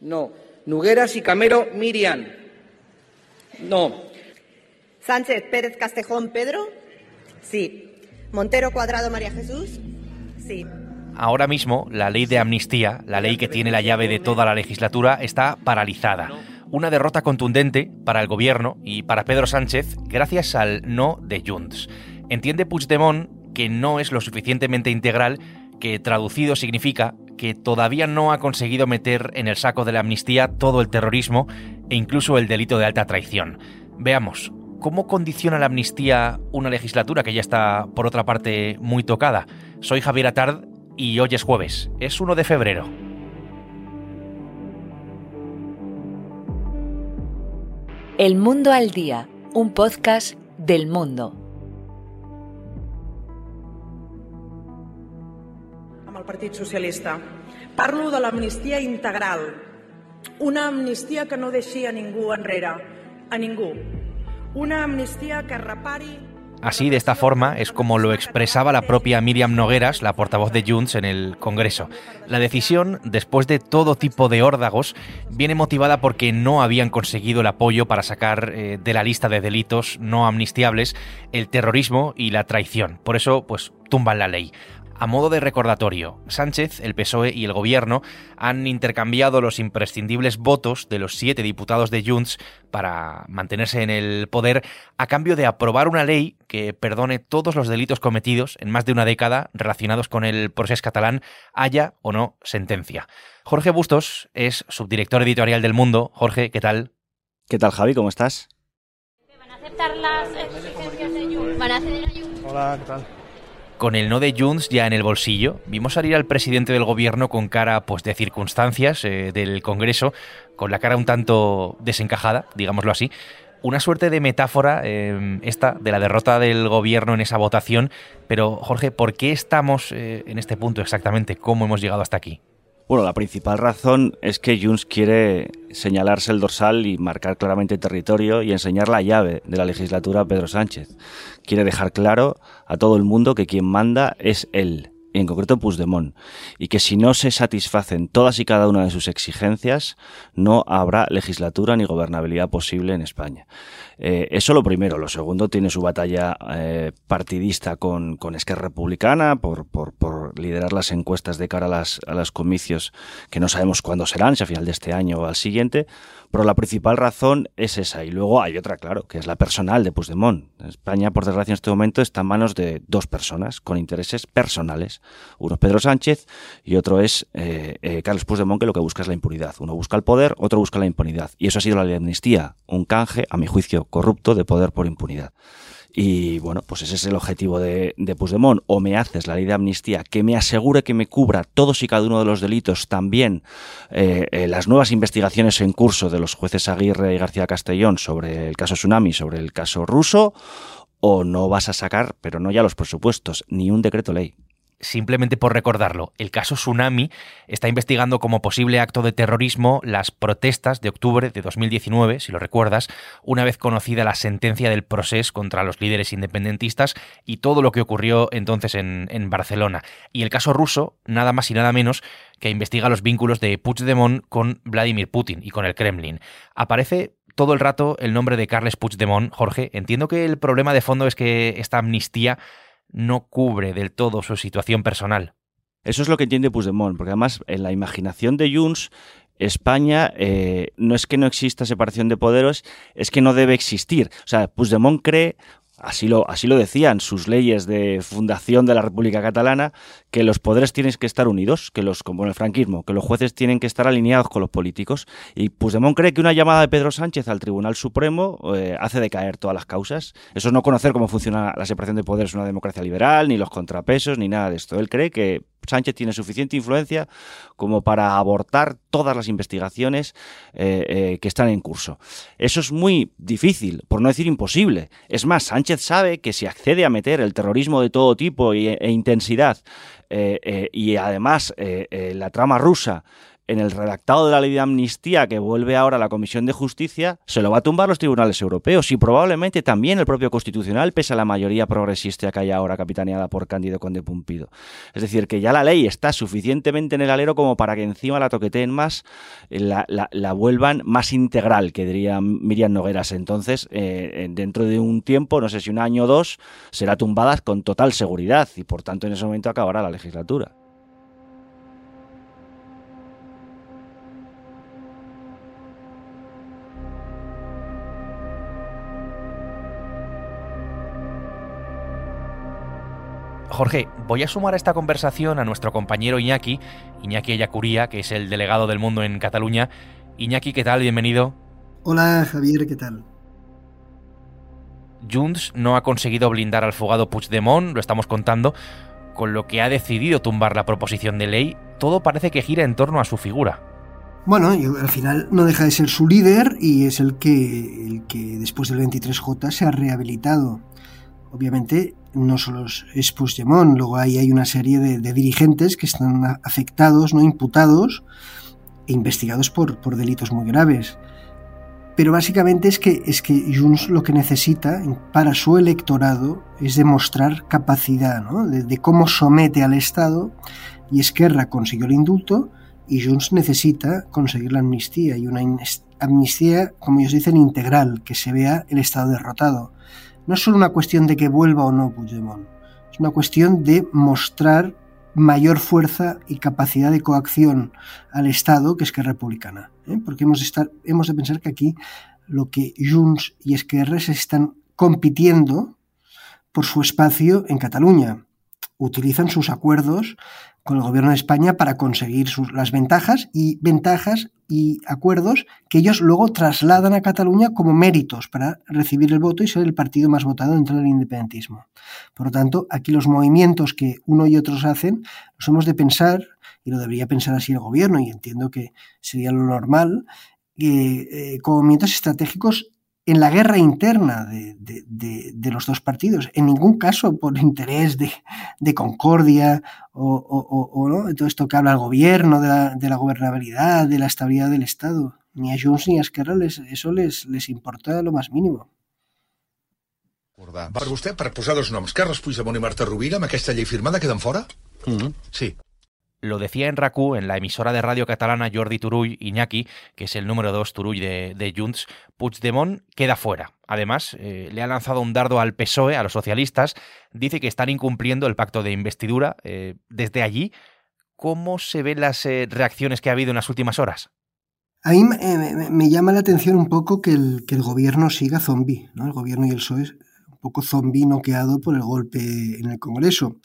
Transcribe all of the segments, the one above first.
No. Nugueras y Camero Miriam. No. Sánchez Pérez Castejón Pedro. Sí. Montero Cuadrado María Jesús. Sí. Ahora mismo, la ley de amnistía, la ley que tiene la llave de toda la legislatura, está paralizada. Una derrota contundente para el gobierno y para Pedro Sánchez gracias al no de Junts. Entiende Puigdemont que no es lo suficientemente integral, que traducido significa que todavía no ha conseguido meter en el saco de la amnistía todo el terrorismo e incluso el delito de alta traición. Veamos, ¿cómo condiciona la amnistía una legislatura que ya está, por otra parte, muy tocada? Soy Javier Atard y hoy es jueves, es 1 de febrero. El Mundo al Día, un podcast del mundo. Partit Socialista. Parlo de l'amnistia integral, una amnistia que no deixi a ningú enrere, a ningú. Una amnistia que repari Así, de esta forma, es como lo expresaba la propia Miriam Nogueras, la portavoz de Junts en el Congreso. La decisión, después de todo tipo de órdagos, viene motivada porque no habían conseguido el apoyo para sacar eh, de la lista de delitos no amnistiables el terrorismo y la traición. Por eso, pues, tumban la ley. A modo de recordatorio, Sánchez, el PSOE y el Gobierno han intercambiado los imprescindibles votos de los siete diputados de Junts para mantenerse en el poder a cambio de aprobar una ley que perdone todos los delitos cometidos en más de una década relacionados con el proceso catalán, haya o no sentencia. Jorge Bustos es subdirector editorial del Mundo. Jorge, ¿qué tal? ¿Qué tal, Javi? ¿Cómo estás? ¿Van a aceptar las exigencias de Junts? ¿Van a ceder a Junts? Hola, ¿qué tal? Con el no de Junts ya en el bolsillo, vimos salir al presidente del gobierno con cara pues, de circunstancias eh, del Congreso, con la cara un tanto desencajada, digámoslo así. Una suerte de metáfora eh, esta de la derrota del gobierno en esa votación, pero Jorge, ¿por qué estamos eh, en este punto exactamente? ¿Cómo hemos llegado hasta aquí? Bueno, la principal razón es que Junts quiere señalarse el dorsal y marcar claramente territorio y enseñar la llave de la legislatura a Pedro Sánchez. Quiere dejar claro a todo el mundo que quien manda es él, y en concreto Puigdemont, y que si no se satisfacen todas y cada una de sus exigencias, no habrá legislatura ni gobernabilidad posible en España. Eh, eso lo primero. Lo segundo, tiene su batalla eh, partidista con, con Esquerra Republicana por, por, por, liderar las encuestas de cara a, las, a comicios que no sabemos cuándo serán, si a final de este año o al siguiente. Pero la principal razón es esa. Y luego hay otra, claro, que es la personal de Puigdemont. España, por desgracia, en este momento está en manos de dos personas con intereses personales. Uno es Pedro Sánchez y otro es eh, eh, Carlos Puigdemont, que lo que busca es la impunidad. Uno busca el poder, otro busca la impunidad. Y eso ha sido la ley de amnistía, un canje, a mi juicio, corrupto de poder por impunidad. Y bueno, pues ese es el objetivo de, de. O me haces la ley de amnistía que me asegure que me cubra todos y cada uno de los delitos, también eh, eh, las nuevas investigaciones en curso de los jueces Aguirre y García Castellón sobre el caso Tsunami, sobre el caso ruso, o no vas a sacar, pero no ya los presupuestos, ni un decreto ley simplemente por recordarlo, el caso Tsunami está investigando como posible acto de terrorismo las protestas de octubre de 2019, si lo recuerdas, una vez conocida la sentencia del proceso contra los líderes independentistas y todo lo que ocurrió entonces en, en, Barcelona. Y el caso ruso, nada más y nada menos que investiga los vínculos de Puigdemont con Vladimir Putin y con el Kremlin. Aparece todo el rato el nombre de Carles Puigdemont, Jorge. Entiendo que el problema de fondo es que esta amnistía no cubre del todo su situación personal. Eso es lo que entiende Puigdemont, porque además en la imaginación de Junts España eh, no es que no exista separación de poderes, es que no debe existir. O sea, Puigdemont cree, así lo, así lo decían sus leyes de fundación de la República Catalana, que los poderes tienen que estar unidos, que los, como en el franquismo, que los jueces tienen que estar alineados con los políticos. Y Puigdemont cree que una llamada de Pedro Sánchez al Tribunal Supremo eh, hace decaer todas las causas. Eso es no conocer cómo funciona la separación de poderes en una democracia liberal, ni los contrapesos, ni nada de esto. Él cree que Sánchez tiene suficiente influencia como para abortar todas las investigaciones eh, eh, que están en curso. Eso es muy difícil, por no decir imposible. Es más, Sánchez sabe que si accede a meter el terrorismo de todo tipo e, e intensidad eh, y además la trama rusa en el redactado de la ley de amnistía que vuelve ahora a la Comisión de Justicia, se lo va a tumbar los tribunales europeos y probablemente también el propio Constitucional, pese a la mayoría progresista que hay ahora capitaneada por Cándido Conde Pumpido. Es decir, que ya la ley está suficientemente en el alero como para que encima la toqueteen más, eh, la, la, vuelvan más integral, que diría Miriam Nogueras. Entonces, eh, dentro de un tiempo, no sé si un año o dos, será tumbada con total seguridad y por tanto en ese momento acabará la legislatura. Jorge, voy a sumar a esta conversación a nuestro compañero Iñaki, Iñaki Ayacuría, que es el delegado del mundo en Cataluña. Iñaki, ¿qué tal? Bienvenido. Hola Javier, ¿qué tal? Junts no ha conseguido blindar al fugado Puigdemont, lo estamos contando, con lo que ha decidido tumbar la proposición de ley. Todo parece que gira en torno a su figura. Bueno, al final no deja de ser su líder y es el que, el que después del 23J se ha rehabilitado. Obviamente no solo es Puigdemont, luego hay, hay una serie de, dirigentes que están afectados, no imputados e investigados por, por delitos muy graves. Pero básicamente es que, es que Junts lo que necesita para su electorado es demostrar capacidad de, cómo somete al Estado y Esquerra consiguió el indulto y Junts necesita conseguir la amnistía y una amnistía, como ellos dicen, integral, que se vea el Estado derrotado no es solo una cuestión de que vuelva o no Puigdemont, es una cuestión de mostrar mayor fuerza y capacidad de coacción al Estado que Esquerra Republicana. ¿eh? Porque hemos de, estar, hemos de pensar que aquí lo que Junts y Esquerra se están compitiendo por su espacio en Cataluña. Utilizan sus acuerdos con el gobierno de España para conseguir sus, las ventajas y ventajas y acuerdos que ellos luego trasladan a Cataluña como méritos para recibir el voto y ser el partido más votado dentro del independentismo. Por lo tanto, aquí los movimientos que uno y otros hacen los hemos de pensar, y lo debería pensar así el gobierno, y entiendo que sería lo normal, eh, como movimientos estratégicos en la guerra interna de, los dos partidos, en ningún caso por interés de, concordia o, ¿no? todo esto que habla el gobierno de la, gobernabilidad, de la estabilidad del Estado. Ni a Junts ni a Esquerra eso les, les importa lo más mínimo. Per vostè, per posar dos noms, Carles Puigdemont i Marta Rovira, amb aquesta llei firmada queden fora? Mm Sí. Lo decía en RACU, en la emisora de radio catalana Jordi Turull Iñaki, que es el número dos Turull de, de Junts, Puigdemont queda fuera. Además, eh, le ha lanzado un dardo al PSOE, a los socialistas, dice que están incumpliendo el pacto de investidura. Eh, desde allí, ¿cómo se ven las eh, reacciones que ha habido en las últimas horas? A mí me, llama la atención un poco que el, que el gobierno siga zombie, ¿no? el gobierno y el PSOE un poco zombie noqueado por el golpe en el Congreso.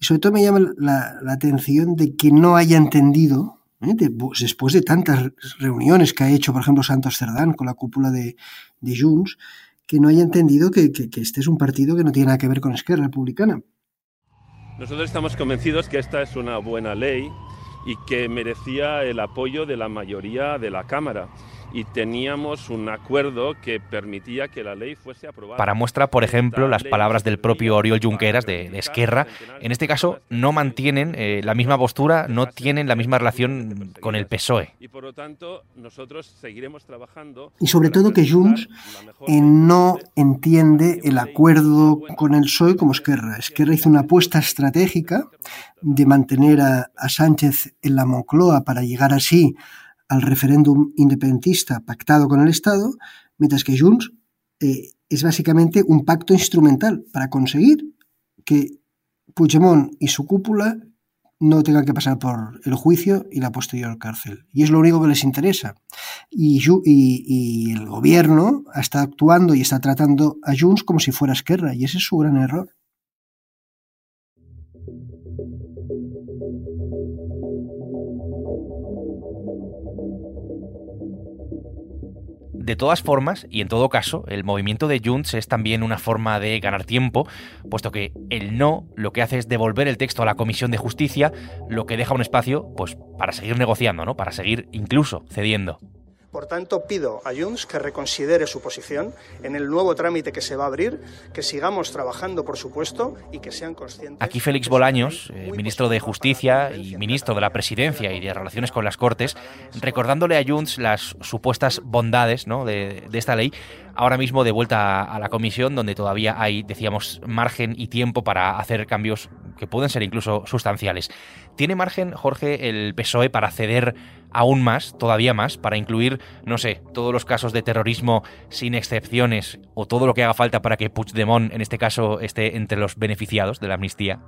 Y sobre todo me llama la, atención de que no haya entendido, ¿eh? después de tantas reuniones que ha hecho, por ejemplo, Santos Cerdán con la cúpula de, de Junts, que no haya entendido que, que, este es un partido que no tiene nada que ver con Esquerra Republicana. Nosotros estamos convencidos que esta es una buena ley y que merecía el apoyo de la mayoría de la Cámara y teníamos un acuerdo que permitía que la ley fuese aprobada. Para muestra, por ejemplo, las palabras del propio Oriol Junqueras de, Esquerra. En este caso, no mantienen eh, la misma postura, no tienen la misma relación con el PSOE. Y por lo tanto, nosotros seguiremos trabajando. Y sobre todo que Junts eh, no entiende el acuerdo con el PSOE como Esquerra. Esquerra hizo una apuesta estratégica de mantener a, a Sánchez en la Moncloa para llegar así al referéndum independentista pactado con el Estado, mientras que Junts eh, es básicamente un pacto instrumental para conseguir que Puigdemont y su cúpula no tengan que pasar por el juicio y la posterior cárcel. Y es lo único que les interesa. Y, y, el gobierno está actuando y está tratando a Junts como si fuera Esquerra, y ese es su gran error. De todas formas, y en todo caso, el movimiento de Junts es también una forma de ganar tiempo, puesto que el no lo que hace es devolver el texto a la Comisión de Justicia, lo que deja un espacio pues, para seguir negociando, ¿no? para seguir incluso cediendo. Por tanto, pido a Junts que reconsidere su posición en el nuevo trámite que se va a abrir, que sigamos trabajando, por supuesto, y que sean conscientes. Aquí Félix Bolaños, eh, ministro de Justicia y ministro de la Presidencia y de Relaciones con las Cortes, recordándole a Junts las supuestas bondades ¿no? de, de esta ley, ahora mismo de vuelta a la comisión, donde todavía hay, decíamos, margen y tiempo para hacer cambios que pueden ser incluso sustanciales. ¿Tiene margen, Jorge, el PSOE para ceder aún más, todavía más, para incluir, no sé, todos los casos de terrorismo sin excepciones o todo lo que haga falta para que Puigdemont, en este caso, esté entre los beneficiados de la amnistía?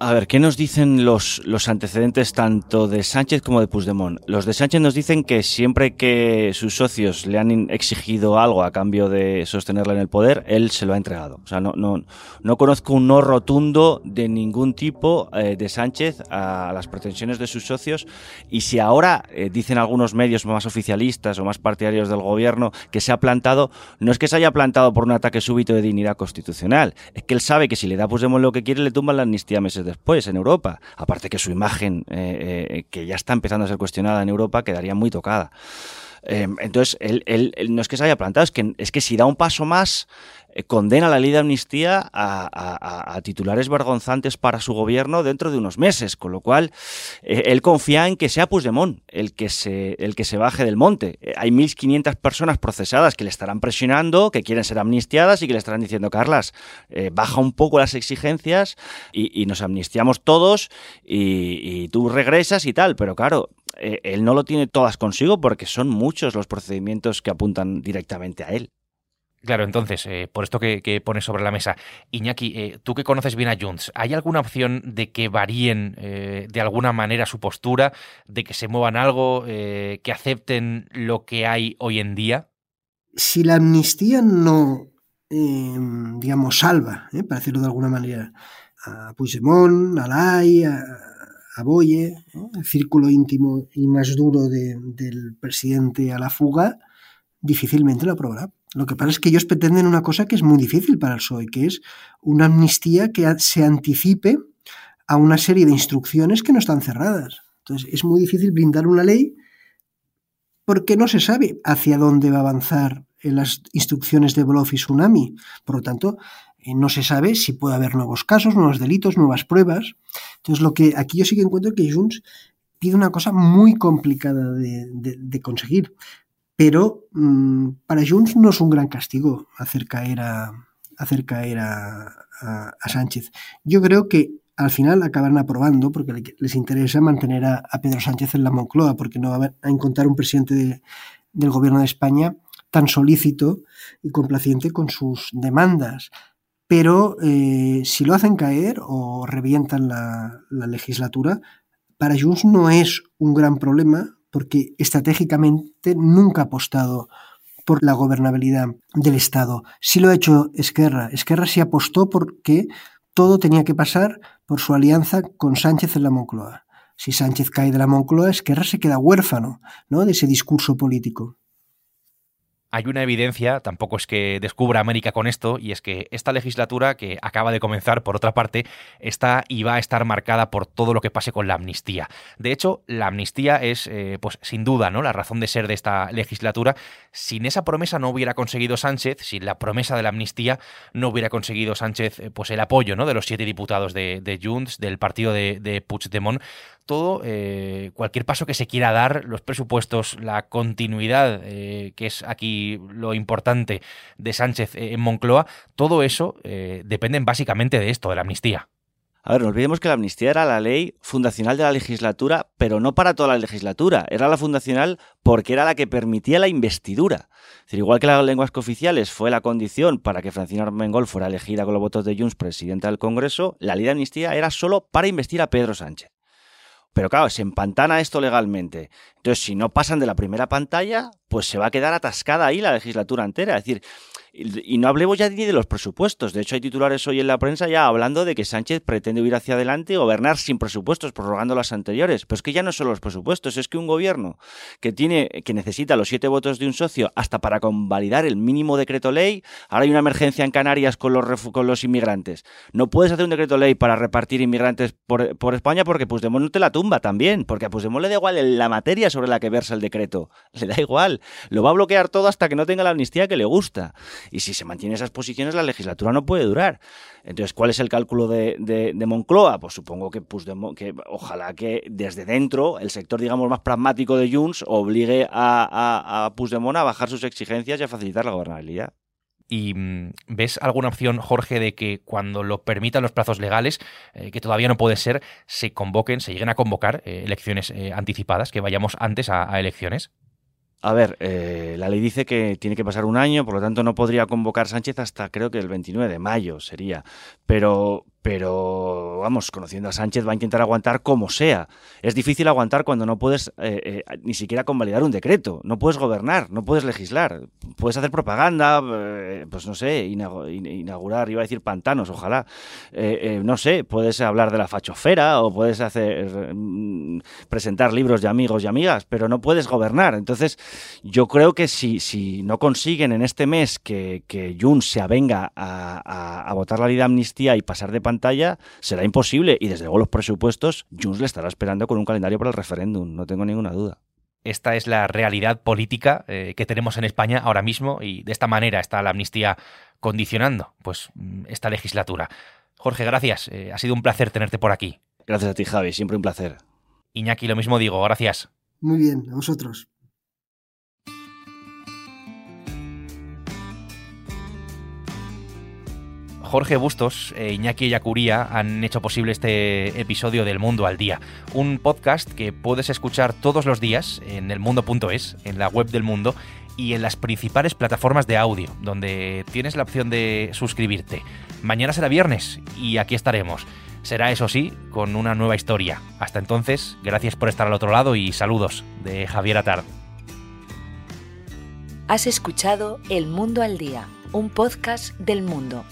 A ver, ¿qué nos dicen los, los antecedentes tanto de Sánchez como de Puigdemont? Los de Sánchez nos dicen que siempre que sus socios le han exigido algo a cambio de sostenerle en el poder, él se lo ha entregado. O sea, no, no, no conozco un no rotundo de ningún tipo eh, de Sánchez a las pretensiones de sus socios. Y si ahora eh, dicen algunos medios más oficialistas o más partidarios del gobierno que se ha plantado, no es que se haya plantado por un ataque súbito de dignidad constitucional, es que él sabe que si le da Puigdemont lo que quiere, le tumban la amnistía meses después en Europa. Aparte que su imagen, eh, eh, que ya está empezando a ser cuestionada en Europa, quedaría muy tocada. Eh, entonces, él, él, no es que se haya plantado, es que, es que si da un paso más, eh, condena la ley de amnistía a, a, titulares vergonzantes para su gobierno dentro de unos meses, con lo cual eh, él confía en que sea Puigdemont el que se, el que se baje del monte. Eh, hay 1.500 personas procesadas que le estarán presionando, que quieren ser amnistiadas y que le estarán diciendo, Carlas, baja un poco las exigencias y, y nos amnistiamos todos y, y, tú regresas y tal, pero claro, eh, él no lo tiene todas consigo porque son muchos los procedimientos que apuntan directamente a él. Claro, entonces, eh, por esto que, que, pones sobre la mesa, Iñaki, eh, tú que conoces bien a Junts, ¿hay alguna opción de que varíen eh, de alguna manera su postura, de que se muevan algo, eh, que acepten lo que hay hoy en día? Si la amnistía no, eh, digamos, salva, eh, para decirlo de alguna manera, a Puigdemont, a Lai, a, a Boye, el círculo íntimo y más duro de, del presidente a la fuga, difícilmente lo aprobará. Lo que pasa es que ellos pretenden una cosa que es muy difícil para el PSOE, que es una amnistía que se anticipe a una serie de instrucciones que no están cerradas. Entonces, es muy difícil blindar una ley porque no se sabe hacia dónde va a avanzar las instrucciones de Bluff y Tsunami. Por lo tanto, no se sabe si puede haber nuevos casos, nuevos delitos, nuevas pruebas. Entonces, lo que aquí yo sí que encuentro que Junts pide una cosa muy complicada de, conseguir pero mmm, para Junts no es un gran castigo hacer caer a, hacer caer a, Sánchez. Yo creo que al final acabarán aprobando porque les interesa mantener a, Pedro Sánchez en la Moncloa, porque no va a encontrar un presidente de, del gobierno de España tan solícito y complaciente con sus demandas. Pero eh, si lo hacen caer o revientan la, la legislatura, para Junts no es un gran problema porque estratégicamente nunca ha apostado por la gobernabilidad del Estado. Sí lo ha hecho Esquerra. Esquerra sí apostó porque todo tenía que pasar por su alianza con Sánchez en la Moncloa. Si Sánchez cae de la Moncloa, Esquerra se queda huérfano ¿no? de ese discurso político hay una evidencia, tampoco es que descubra América con esto, y es que esta legislatura que acaba de comenzar, por otra parte, está y va a estar marcada por todo lo que pase con la amnistía. De hecho, la amnistía es, eh, pues sin duda, ¿no? La razón de ser de esta legislatura. Sin esa promesa no hubiera conseguido Sánchez, sin la promesa de la amnistía no hubiera conseguido Sánchez, eh, pues el apoyo, ¿no? De los siete diputados de, Junts, del partido de, de Puigdemont todo, eh, cualquier paso que se quiera dar, los presupuestos, la continuidad, eh, que es aquí lo importante de Sánchez en Moncloa, todo eso eh, dependen básicamente de esto, de la amnistía. A ver, no olvidemos que la amnistía era la ley fundacional de la legislatura, pero no para toda la legislatura. Era la fundacional porque era la que permitía la investidura. Es decir, igual que las lenguas cooficiales fue la condición para que Francina Armengol fuera elegida con los votos de Junts presidenta del Congreso, la ley de amnistía era solo para investir a Pedro Sánchez. Pero claro, se empantana esto legalmente. Entonces, si no pasan de la primera pantalla, pues se va a quedar atascada ahí la legislatura entera. Es decir, Y, no hablemos ya ni de los presupuestos. De hecho, hay titulares hoy en la prensa ya hablando de que Sánchez pretende ir hacia adelante y gobernar sin presupuestos, prorrogando las anteriores. Pero es que ya no son los presupuestos, es que un gobierno que tiene, que necesita los siete votos de un socio hasta para convalidar el mínimo decreto ley. Ahora hay una emergencia en Canarias con los, con los inmigrantes. No puedes hacer un decreto ley para repartir inmigrantes por, por España porque Puigdemont no te la tumba también, porque a Puigdemont le da igual la materia sobre la que versa el decreto. Le da igual. Lo va a bloquear todo hasta que no tenga la amnistía que le gusta. Y si se mantiene esas posiciones, la legislatura no puede durar. Entonces, ¿cuál es el cálculo de, de, Moncloa? Pues supongo que, que ojalá que desde dentro el sector, digamos, más pragmático de Junts obligue a, a, a bajar sus exigencias y a facilitar la gobernabilidad. ¿Y mm, ves alguna opción, Jorge, de que cuando lo permitan los plazos legales, eh, que todavía no puede ser, se convoquen, se lleguen a convocar eh, elecciones eh, anticipadas, que vayamos antes a elecciones? A ver, eh, la ley dice que tiene que pasar un año, por lo tanto no podría convocar Sánchez hasta creo que el 29 de mayo sería. Pero, pero vamos, conociendo a Sánchez va a intentar aguantar como sea. Es difícil aguantar cuando no puedes eh, eh, ni siquiera convalidar un decreto, no puedes gobernar, no puedes legislar, puedes hacer propaganda, eh, pues no sé, inaugurar, iba a decir pantanos, ojalá, no sé, puedes hablar de la fachofera o puedes hacer mm, presentar libros de amigos y amigas, pero no puedes gobernar. Entonces, yo creo que si, si no consiguen en este mes que, que Junts se avenga a, a votar la ley de amnistía y pasar de pantalla, pantalla será imposible y desde luego los presupuestos Junts le estará esperando con un calendario para el referéndum, no tengo ninguna duda. Esta es la realidad política eh, que tenemos en España ahora mismo y de esta manera está la amnistía condicionando pues mm, esta legislatura. Jorge, gracias. Eh, ha sido un placer tenerte por aquí. Gracias a ti, Javi. Siempre un placer. Iñaki, lo mismo digo. Gracias. Muy bien, a vosotros. Jorge Bustos e Iñaki Yacuría han hecho posible este episodio del Mundo al Día, un podcast que puedes escuchar todos los días en elmundo.es, en la web del mundo y en las principales plataformas de audio, donde tienes la opción de suscribirte. Mañana será viernes y aquí estaremos. Será eso sí, con una nueva historia. Hasta entonces, gracias por estar al otro lado y saludos de Javier Atard. Has escuchado El Mundo al Día, un podcast del mundo